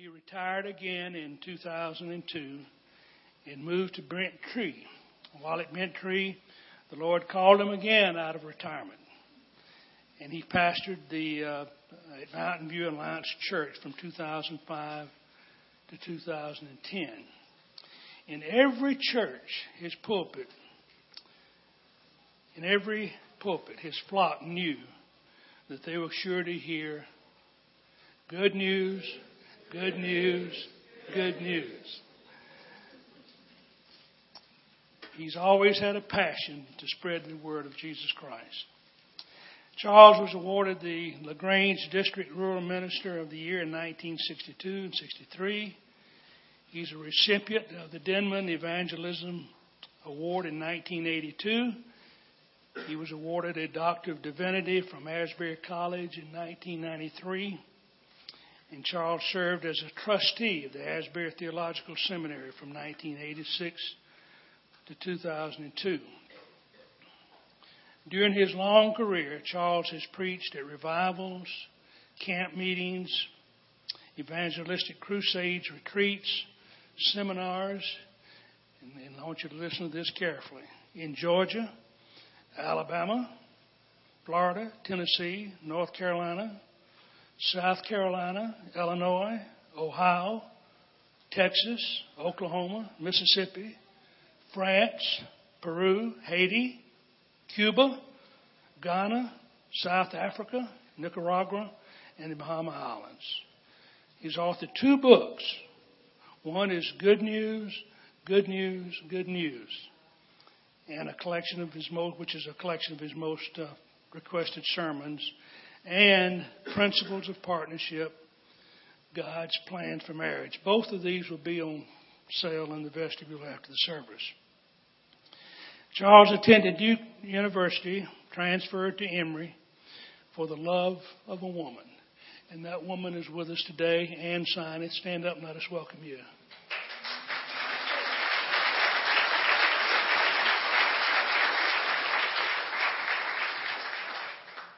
he retired again in 2002 and moved to Brent Tree. While at Brent Tree, the Lord called him again out of retirement. And he pastored the uh, Mountain View Alliance Church from 2005 to 2010. In every church, his pulpit, in every pulpit, his flock knew that they were sure to hear good news, good news, good news. He's always had a passion to spread the word of Jesus Christ. Charles was awarded the LaGrange District Rural Minister of the Year in 1962 and 63. He's a recipient of the Denman Evangelism Award in 1982. He was awarded a Doctor of Divinity from Asbury College in 1993. And Charles served as a trustee of the Asbury Theological Seminary from 1986 to 2002. During his long career, Charles has preached at revivals, camp meetings, evangelistic crusades, retreats, seminars, and, I want you to listen to this carefully. In Georgia, Alabama, Florida, Tennessee, North Carolina, South Carolina, Illinois, Ohio, Texas, Oklahoma, Mississippi, France, Peru, Haiti, Cuba, Ghana, South Africa, Nicaragua, and the Bahama Islands. He's authored two books. One is Good News, Good News, Good News, and a collection of his most, which is a collection of his most uh, requested sermons, and Principles of Partnership, God's Plan for Marriage. Both of these will be on sale in the vestibule after the service. Charles attended Duke University, transferred to Emory for the love of a woman. And that woman is with us today. Ann Sinus, stand up and let us welcome you.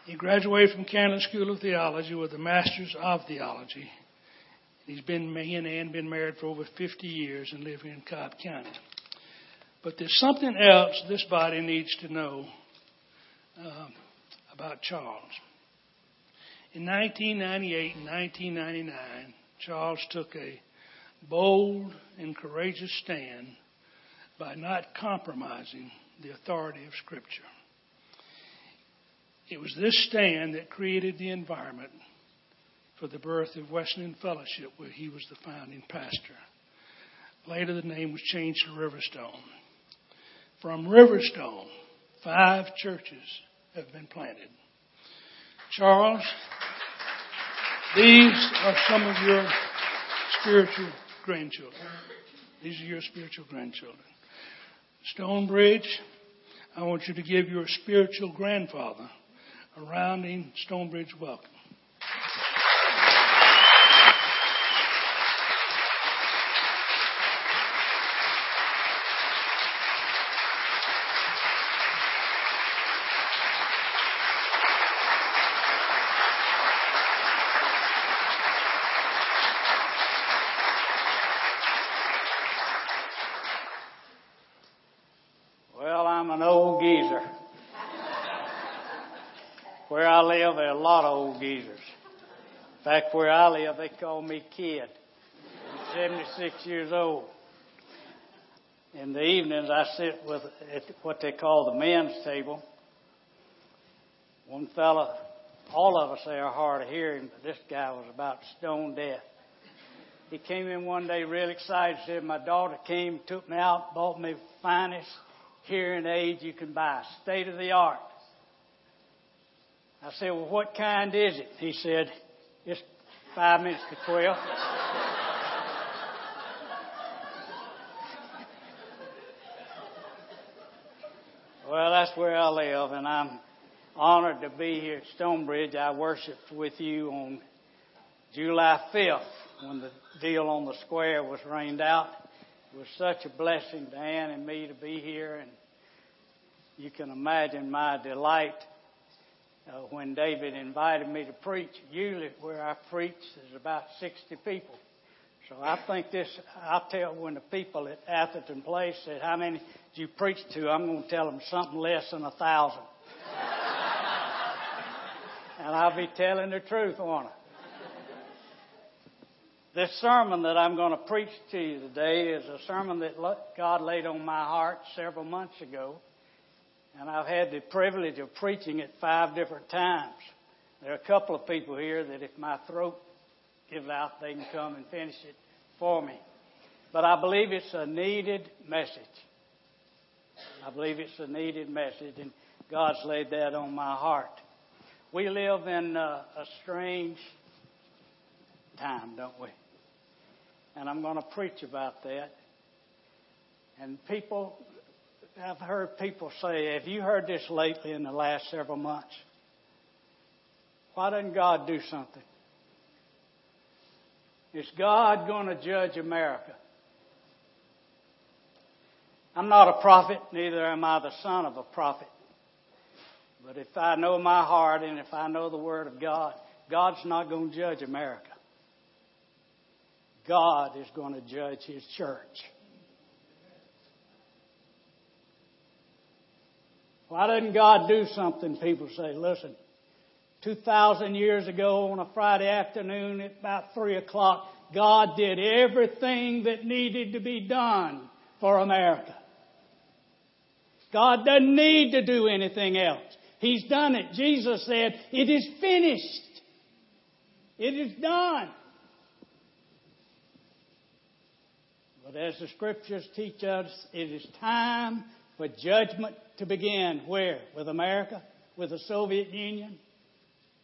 He graduated from Candler School of Theology with a Master's of Theology. He's been, he and Ann been married for over 50 years and live in Cobb County. But there's something else this body needs to know uh, about Charles. In 1998 and 1999, Charles took a bold and courageous stand by not compromising the authority of Scripture. It was this stand that created the environment for the birth of Wesleyan Fellowship, where he was the founding pastor. Later, the name was changed to Riverstone. From Riverstone, five churches have been planted. Charles, these are some of your spiritual grandchildren. These are your spiritual grandchildren. Stonebridge, I want you to give your spiritual grandfather a rounding Stonebridge welcome. Back where I live, they call me Kid. I'm 76 years old. In the evenings, I sit with at what they call the men's table. One fella, all of us there are hard of hearing, but this guy was about stone deaf. He came in one day real excited, said, My daughter came, took me out, bought me finest hearing aid you can buy, state of the art. I said, Well, what kind is it? He said, five minutes to 12. well, that's where I live, and I'm honored to be here at Stonebridge. I worshiped with you on July 5th when the deal on the square was rained out. It was such a blessing to Ann and me to be here, and you can imagine my delight uh, when David invited me to preach. Usually, where I preach, is about 60 people. So I think this, I'll tell when the people at Atherton Place said, How many did you preach to? I'm going to tell them something less than a thousand. and I'll be telling the truth on it. This sermon that I'm going to preach to you today is a sermon that God laid on my heart several months ago. And I've had the privilege of preaching it five different times. There are a couple of people here that if my throat gives out, they can come and finish it for me. But I believe it's a needed message. I believe it's a needed message, and God's laid that on my heart. We live in a, a strange time, don't we? And I'm going to preach about that. And people, I've heard people say, have you heard this lately in the last several months? Why doesn't God do something? Is God going to judge America? I'm not a prophet, neither am I the son of a prophet. But if I know my heart and if I know the Word of God, God's not going to judge America. God is going to judge His church. Why doesn't God do something? People say, listen, 2,000 years ago on a Friday afternoon at about 3 o'clock, God did everything that needed to be done for America. God doesn't need to do anything else. He's done it. Jesus said, It is finished. It is done. But as the scriptures teach us, it is time for judgment to begin. Where? With America? With the Soviet Union?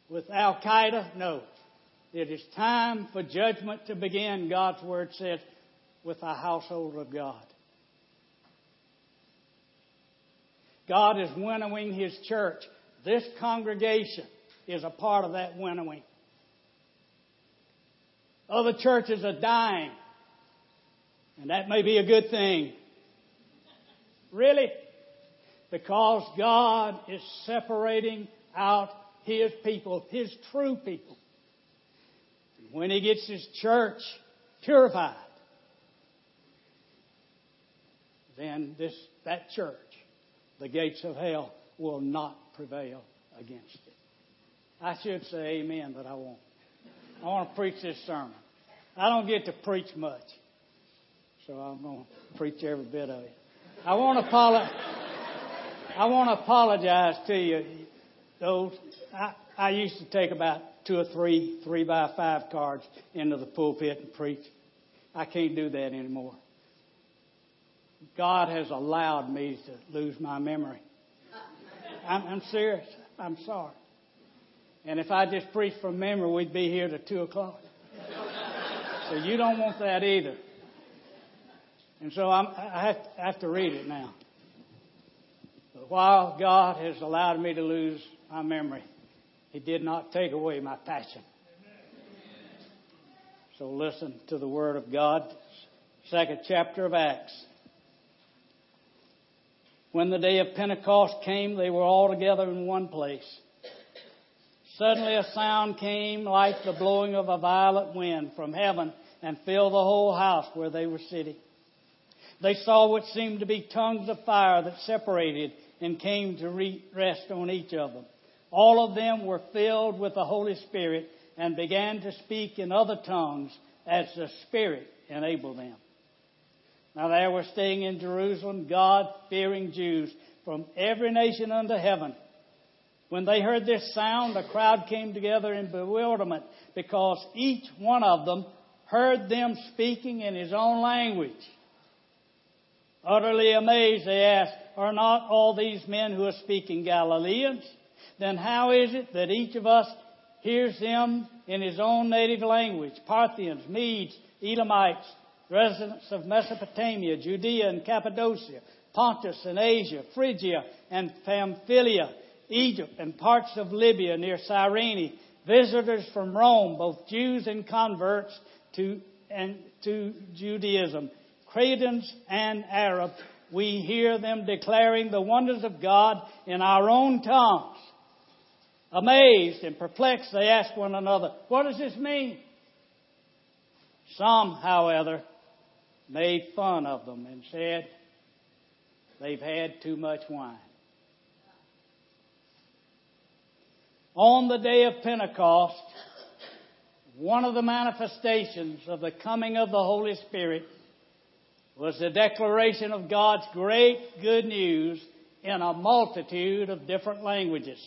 With Al Qaeda? No. It is time for judgment to begin, God's Word says, with the household of God. God is winnowing His church. This congregation is a part of that winnowing. Other churches are dying. And that may be a good thing. Really? Because God is separating out His people, His true people. When He gets His church purified, then this, that church, the gates of hell, will not prevail against it. I should say amen, but I won't. I want to preach this sermon. I don't get to preach much, so I'm going to preach every bit of it. I want to apologize. I want to apologize to you. Those I, I used to take about two or three three by five cards into the pulpit and preach. I can't do that anymore. God has allowed me to lose my memory. I'm, I'm serious. I'm sorry. And if I just preached from memory, we'd be here to two o'clock. So you don't want that either. And so I'm, I, have, I have to read it now. While God has allowed me to lose my memory, He did not take away my passion. So listen to the Word of God. Second chapter of Acts. When the day of Pentecost came, they were all together in one place. Suddenly a sound came like the blowing of a violent wind from heaven and filled the whole house where they were sitting. They saw what seemed to be tongues of fire that separated and came to rest on each of them. All of them were filled with the Holy Spirit and began to speak in other tongues as the Spirit enabled them. Now there were staying in Jerusalem God fearing Jews from every nation under heaven. When they heard this sound, the crowd came together in bewilderment because each one of them heard them speaking in his own language. Utterly amazed, they asked, Are not all these men who are speaking Galileans? Then how is it that each of us hears them in his own native language? Parthians, Medes, Elamites, residents of Mesopotamia, Judea and Cappadocia, Pontus and Asia, Phrygia and Pamphylia, Egypt and parts of Libya near Cyrene, visitors from Rome, both Jews and converts to, and to Judaism, Cretans and Arabs, we hear them declaring the wonders of God in our own tongues. Amazed and perplexed, they ask one another, What does this mean? Some, however, made fun of them and said they've had too much wine. On the day of Pentecost, one of the manifestations of the coming of the Holy Spirit was the declaration of God's great good news in a multitude of different languages.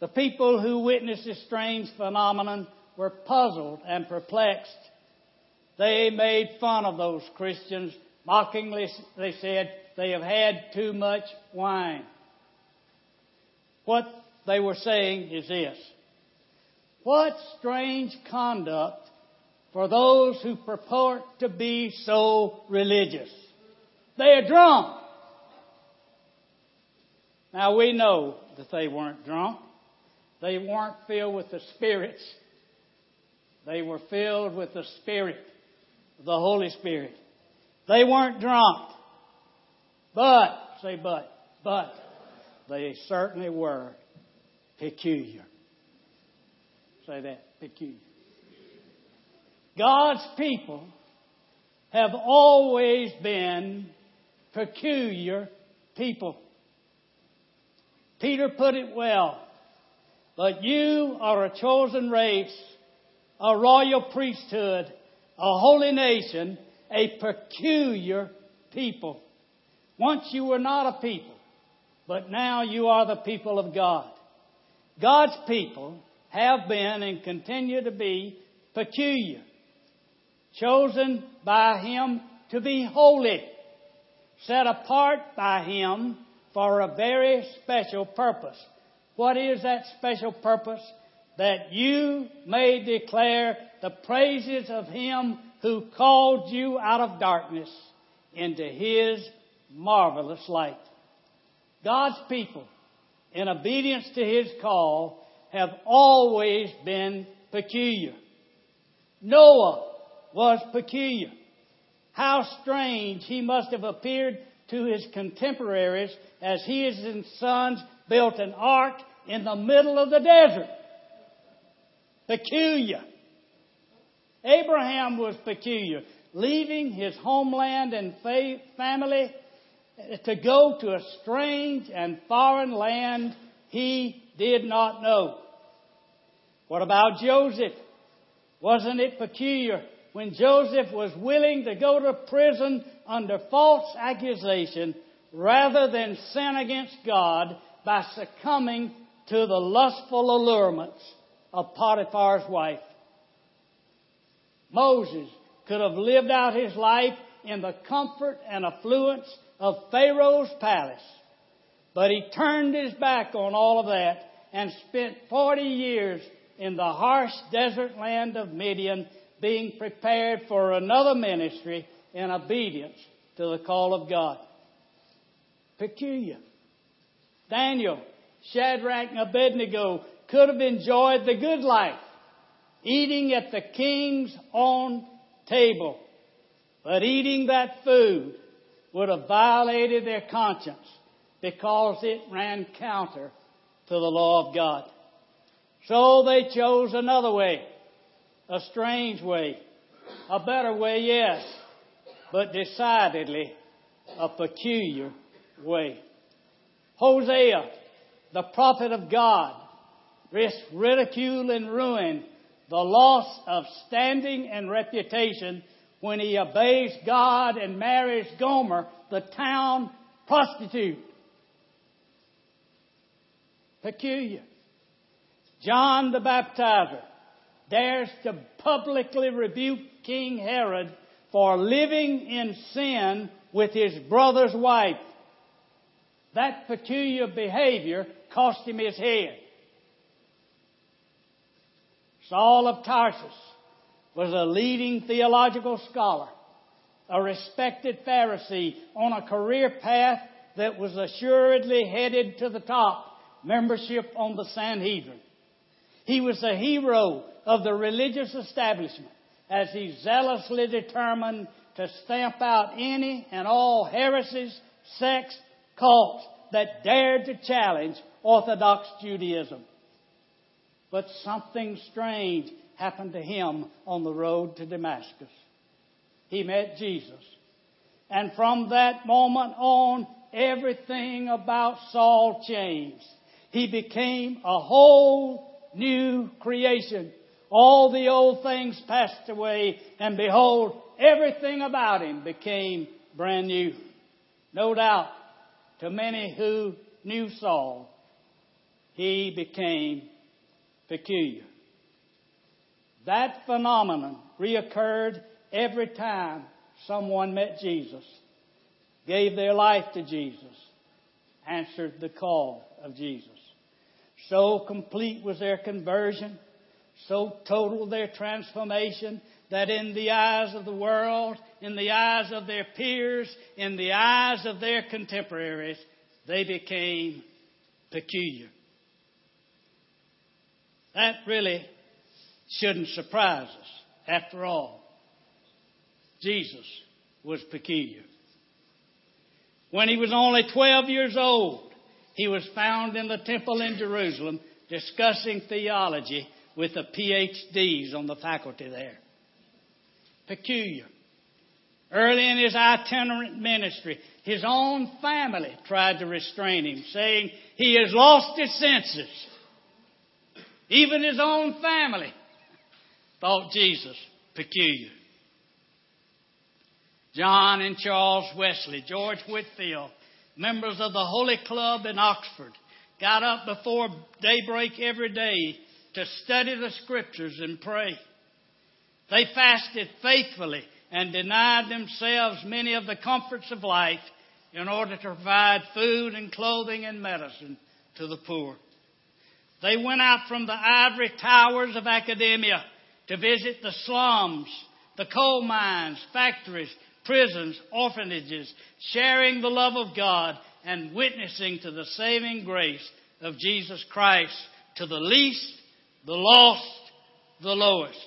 The people who witnessed this strange phenomenon were puzzled and perplexed. They made fun of those Christians. Mockingly, they said, they have had too much wine. What they were saying is this. What strange conduct for those who purport to be so religious. They are drunk. Now we know that they weren't drunk. They weren't filled with the spirits. They were filled with the Spirit, the Holy Spirit. They weren't drunk. But, say but, but, they certainly were peculiar. Say that, peculiar. God's people have always been peculiar people. Peter put it well. But you are a chosen race, a royal priesthood, a holy nation, a peculiar people. Once you were not a people, but now you are the people of God. God's people have been and continue to be peculiar chosen by Him to be holy, set apart by Him for a very special purpose. What is that special purpose? That you may declare the praises of Him who called you out of darkness into His marvelous light. God's people, in obedience to His call, have always been peculiar. Noah was peculiar. How strange he must have appeared to his contemporaries as he and his sons built an ark in the middle of the desert. Peculiar. Abraham was peculiar, leaving his homeland and family to go to a strange and foreign land he did not know. What about Joseph? Wasn't it peculiar when Joseph was willing to go to prison under false accusation rather than sin against God by succumbing to the lustful allurements of Potiphar's wife. Moses could have lived out his life in the comfort and affluence of Pharaoh's palace, but he turned his back on all of that and spent 40 years in the harsh desert land of Midian being prepared for another ministry in obedience to the call of God. Peculiar. Daniel, Shadrach, and Abednego could have enjoyed the good life, eating at the king's own table. But eating that food would have violated their conscience because it ran counter to the law of God. So they chose another way a strange way, a better way, yes, but decidedly a peculiar way. Hosea, the prophet of God, risked ridicule and ruin, the loss of standing and reputation when he obeys God and marries Gomer, the town prostitute. Peculiar. John the Baptizer, dares to publicly rebuke King Herod for living in sin with his brother's wife. That peculiar behavior cost him his head. Saul of Tarsus was a leading theological scholar, a respected Pharisee on a career path that was assuredly headed to the top, membership on the Sanhedrin. He was the hero of the religious establishment as he zealously determined to stamp out any and all heresies, sects, cults that dared to challenge Orthodox Judaism. But something strange happened to him on the road to Damascus. He met Jesus. And from that moment on, everything about Saul changed. He became a whole new creation. All the old things passed away, and behold, everything about him became brand new. No doubt, to many who knew Saul, he became peculiar. That phenomenon reoccurred every time someone met Jesus, gave their life to Jesus, answered the call of Jesus. So complete was their conversion, so total their transformation, that in the eyes of the world, in the eyes of their peers, in the eyes of their contemporaries, they became peculiar. That really shouldn't surprise us. After all, Jesus was peculiar. When he was only 12 years old, he was found in the temple in Jerusalem discussing theology with the PhDs on the faculty there. Peculiar. Early in his itinerant ministry, his own family tried to restrain him, saying he has lost his senses. Even his own family thought Jesus peculiar. John and Charles Wesley, George Whitefield, members of the Holy Club in Oxford, got up before daybreak every day to study the scriptures and pray. They fasted faithfully and denied themselves many of the comforts of life in order to provide food and clothing and medicine to the poor. They went out from the ivory towers of academia to visit the slums, the coal mines, factories, prisons, orphanages, sharing the love of God and witnessing to the saving grace of Jesus Christ to the least, the lost, the lowest.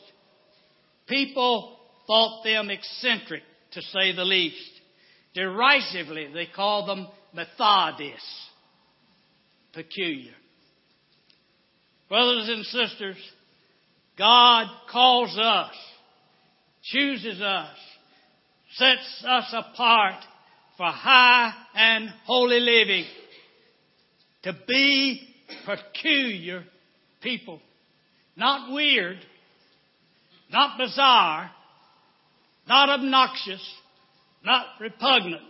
People thought them eccentric, to say the least. Derisively, they called them Methodists. Peculiar. Brothers and sisters, God calls us, chooses us, sets us apart for high and holy living, to be peculiar people. Not weird, not bizarre, not obnoxious, not repugnant,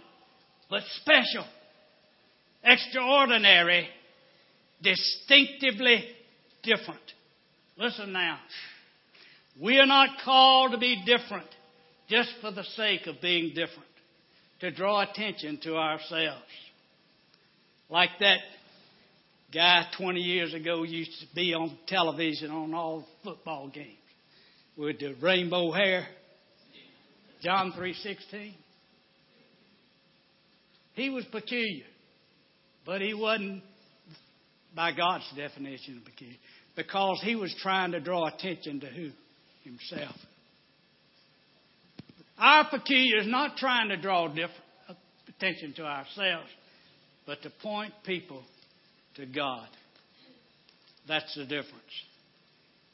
but special, extraordinary, distinctively different. Listen now. We are not called to be different just for the sake of being different, to draw attention to ourselves. Like that guy 20 years ago used to be on television on all football games with the rainbow hair. John 3:16. He was peculiar, but he wasn't by God's definition peculiar because he was trying to draw attention to who? Himself. Our peculiar is not trying to draw attention to ourselves, but to point people to God. That's the difference.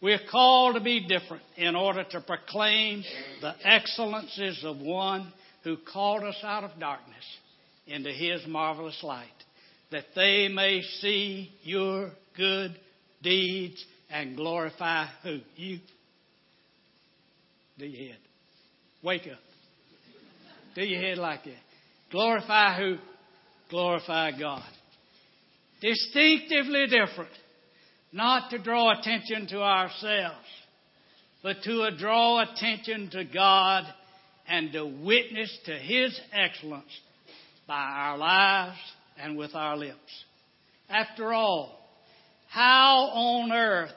We're called to be different in order to proclaim the excellences of one who called us out of darkness into his marvelous light, that they may see your good deeds and glorify who? You. Your head. Wake up. Do your head like that. Glorify who? Glorify God. Distinctively different. Not to draw attention to ourselves, but to draw attention to God and to witness to His excellence by our lives and with our lips. After all, how on earth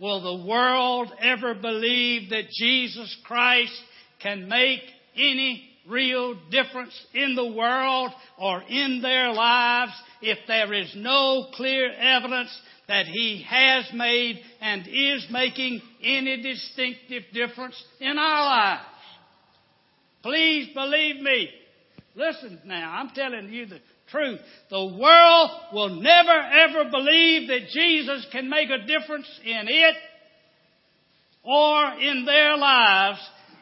will the world ever believe that Jesus Christ can make any real difference in the world or in their lives if there is no clear evidence that He has made and is making any distinctive difference in our lives? Please believe me. Listen now, I'm telling you the truth. The world will never ever believe that Jesus can make a difference in it or in their lives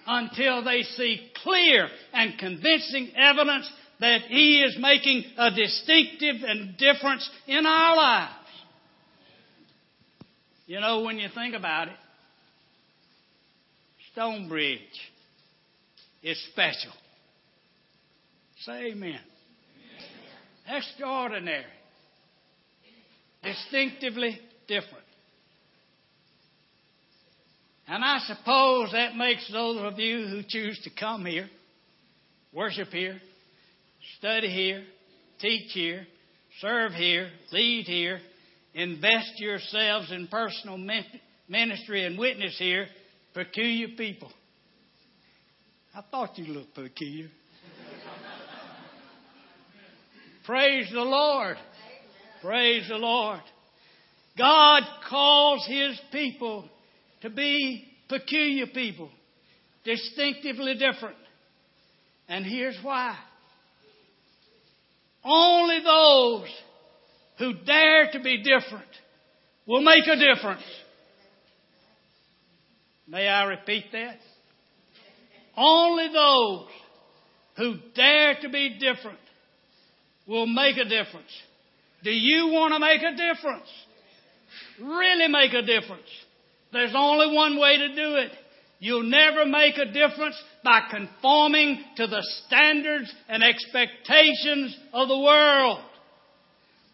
until they see clear and convincing evidence that He is making a distinctive and difference in our lives. You know, when you think about it, Stonebridge is special. Say amen. amen. Extraordinary. Distinctively different. And I suppose that makes those of you who choose to come here, worship here, study here, teach here, serve here, lead here, invest yourselves in personal ministry and witness here, peculiar people. I thought you looked peculiar. Praise the Lord. Praise the Lord. God calls His people to be peculiar people, distinctively different. And here's why. Only those who dare to be different will make a difference. May I repeat that? Only those who dare to be different will make a difference. Do you want to make a difference? Really make a difference. There's only one way to do it. You'll never make a difference by conforming to the standards and expectations of the world.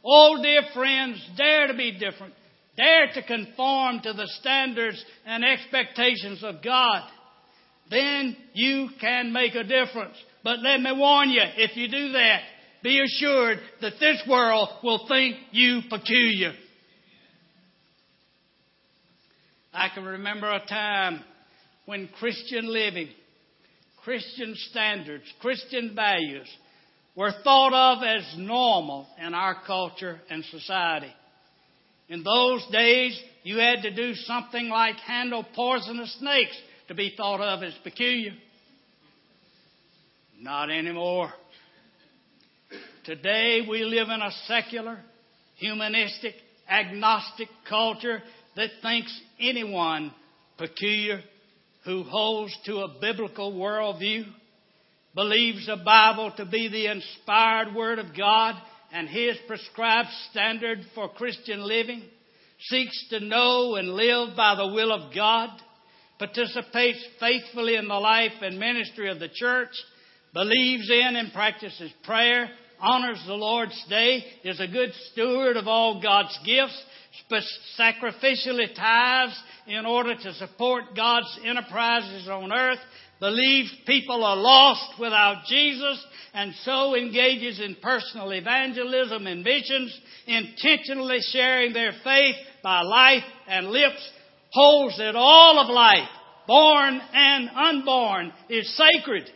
Oh, dear friends, dare to be different. Dare to conform to the standards and expectations of God. Then you can make a difference. But let me warn you, if you do that, be assured that this world will think you peculiar. I can remember a time when Christian living, Christian standards, Christian values were thought of as normal in our culture and society. In those days, you had to do something like handle poisonous snakes to be thought of as peculiar. Not anymore. Today, we live in a secular, humanistic, agnostic culture that thinks anyone peculiar who holds to a biblical worldview, believes the Bible to be the inspired Word of God and His prescribed standard for Christian living, seeks to know and live by the will of God, participates faithfully in the life and ministry of the church, believes in and practices prayer, honors the Lord's day, is a good steward of all God's gifts, sacrificially tithes in order to support God's enterprises on earth, believes people are lost without Jesus, and so engages in personal evangelism and missions, intentionally sharing their faith by life and lips, holds that all of life, born and unborn, is sacred,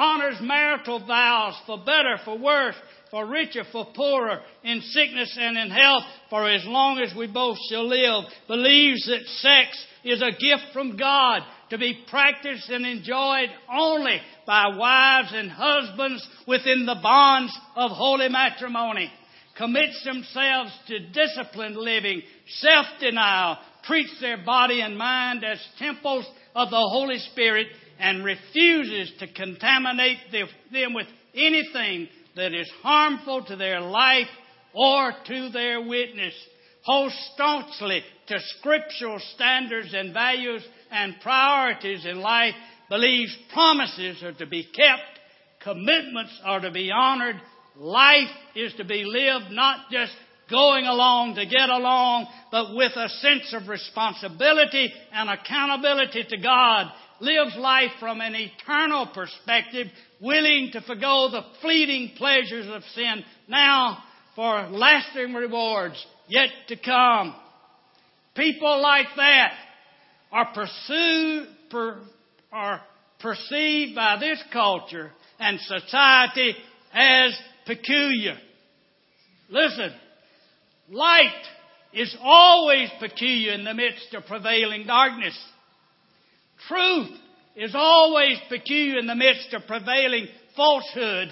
honors marital vows for better, for worse, for richer, for poorer, in sickness and in health, for as long as we both shall live, believes that sex is a gift from God to be practiced and enjoyed only by wives and husbands within the bonds of holy matrimony, commits themselves to disciplined living, self-denial, treats their body and mind as temples of the Holy Spirit, and refuses to contaminate them with anything that is harmful to their life or to their witness. Hold staunchly to scriptural standards and values and priorities in life. Believes promises are to be kept. Commitments are to be honored. Life is to be lived not just going along to get along, but with a sense of responsibility and accountability to God lives life from an eternal perspective, willing to forego the fleeting pleasures of sin now for lasting rewards yet to come. People like that are pursued, per, are perceived by this culture and society as peculiar. Listen, light is always peculiar in the midst of prevailing darkness. Truth is always peculiar in the midst of prevailing falsehood.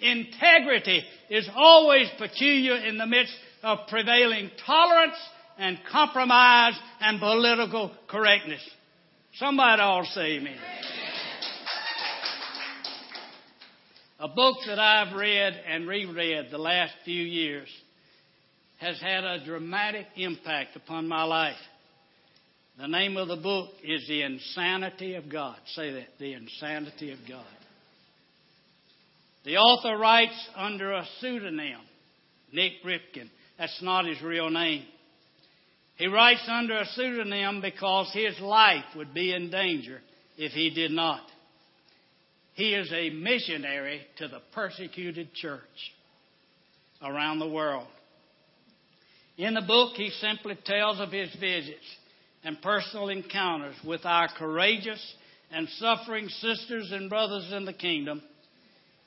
Integrity is always peculiar in the midst of prevailing tolerance and compromise and political correctness. Somebody all say amen. A book that I've read and reread the last few years has had a dramatic impact upon my life. The name of the book is The Insanity of God. Say that, The Insanity of God. The author writes under a pseudonym, Nik Ripken. That's not his real name. He writes under a pseudonym because his life would be in danger if he did not. He is a missionary to the persecuted church around the world. In the book, he simply tells of his visits and personal encounters with our courageous and suffering sisters and brothers in the kingdom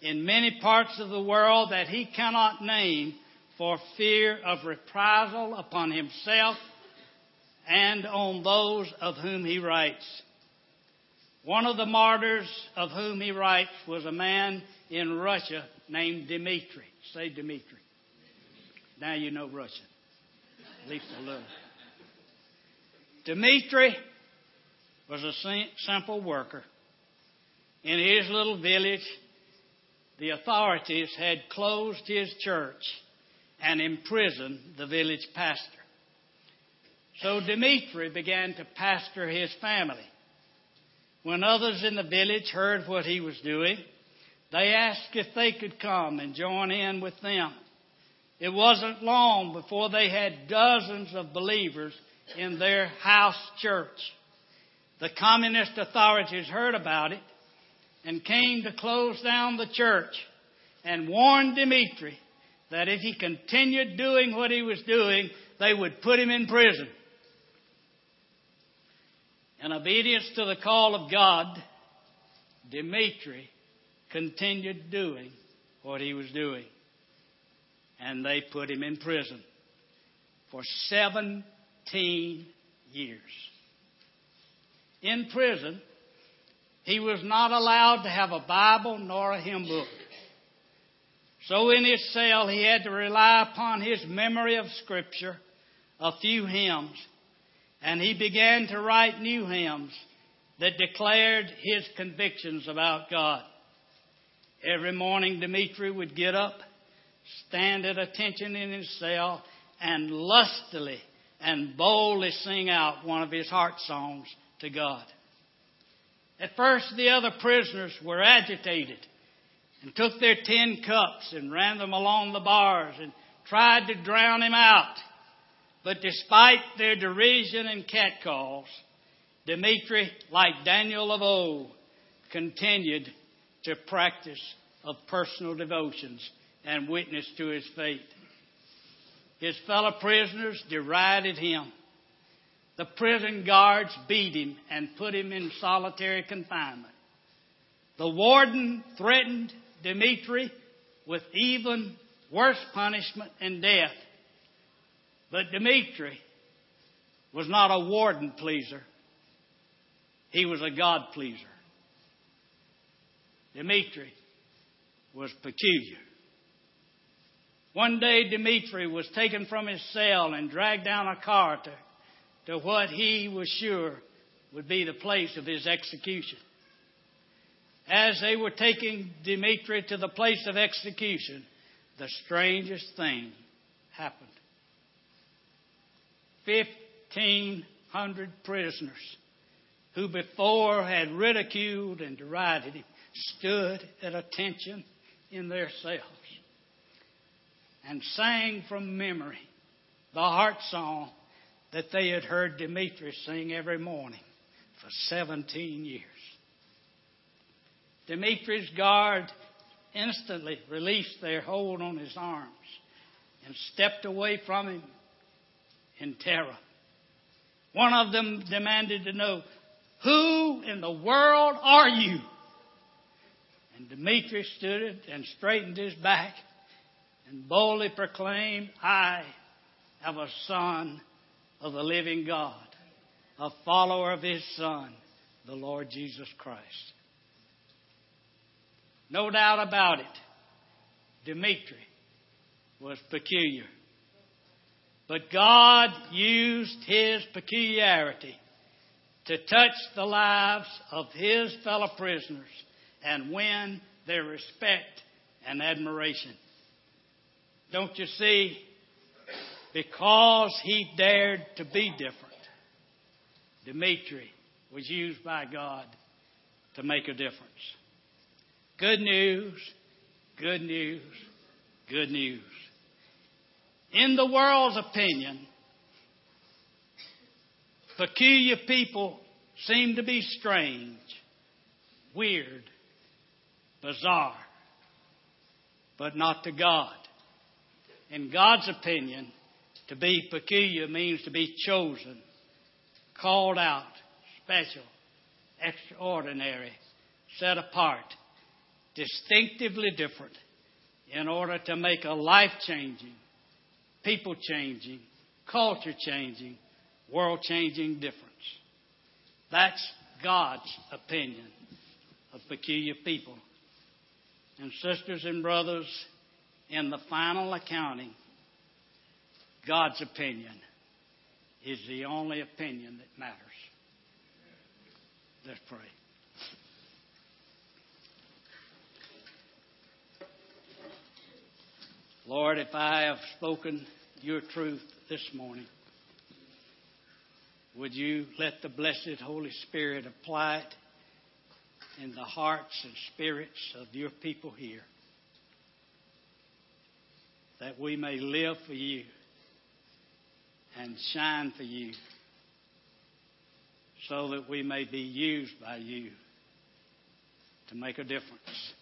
in many parts of the world that he cannot name for fear of reprisal upon himself and on those of whom he writes. One of the martyrs of whom he writes was a man in Russia named Dmitri. Say Dmitri. Now you know Russian. At least a little. Dmitri was a simple worker. In his little village, the authorities had closed his church and imprisoned the village pastor. So Dmitri began to pastor his family. When others in the village heard what he was doing, they asked if they could come and join in with them. It wasn't long before they had dozens of believers in their house church. The communist authorities heard about it and came to close down the church and warned Dmitri that if he continued doing what he was doing, they would put him in prison. In obedience to the call of God, Dmitri continued doing what he was doing. And they put him in prison for 17 years. In prison, he was not allowed to have a Bible nor a hymn book. So in his cell, he had to rely upon his memory of Scripture, a few hymns, and he began to write new hymns that declared his convictions about God. Every morning, Dmitri would get up, stand at attention in his cell, and lustily and boldly sing out one of his heart songs to God. At first, the other prisoners were agitated and took their tin cups and ran them along the bars and tried to drown him out. But despite their derision and catcalls, Dmitri, like Daniel of old, continued to practice of personal devotions and witness to his faith. His fellow prisoners derided him. The prison guards beat him and put him in solitary confinement. The warden threatened Dmitri with even worse punishment and death but Dmitri was not a warden pleaser. He was a God pleaser. Dmitri was peculiar. One day, Dmitri was taken from his cell and dragged down a car to, to what he was sure would be the place of his execution. As they were taking Dmitri to the place of execution, the strangest thing happened. 1,500 prisoners who before had ridiculed and derided him stood at attention in their cells and sang from memory the heart song that they had heard Demetrius sing every morning for 17 years. Demetrius' guard instantly released their hold on his arms and stepped away from him in terror. One of them demanded to know, Who in the world are you? And Demetrius stood and straightened his back and boldly proclaimed, I am a son of the living God, a follower of his son, the Lord Jesus Christ. No doubt about it, Demetri was peculiar. But God used his peculiarity to touch the lives of his fellow prisoners and win their respect and admiration. Don't you see? Because he dared to be different, Dimitri was used by God to make a difference. Good news, good news, good news. In the world's opinion, peculiar people seem to be strange, weird, bizarre, but not to God. In God's opinion, to be peculiar means to be chosen, called out, special, extraordinary, set apart, distinctively different in order to make a life changing, people changing, culture changing, world changing difference. That's God's opinion of peculiar people. And sisters and brothers, in the final accounting, God's opinion is the only opinion that matters. Let's pray. Lord, if I have spoken your truth this morning, would you let the blessed Holy Spirit apply it in the hearts and spirits of your people here? That we may live for you and shine for you so that we may be used by you to make a difference.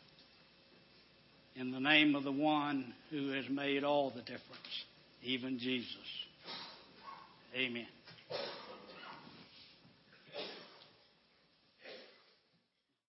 In the name of the one who has made all the difference, even Jesus. Amen.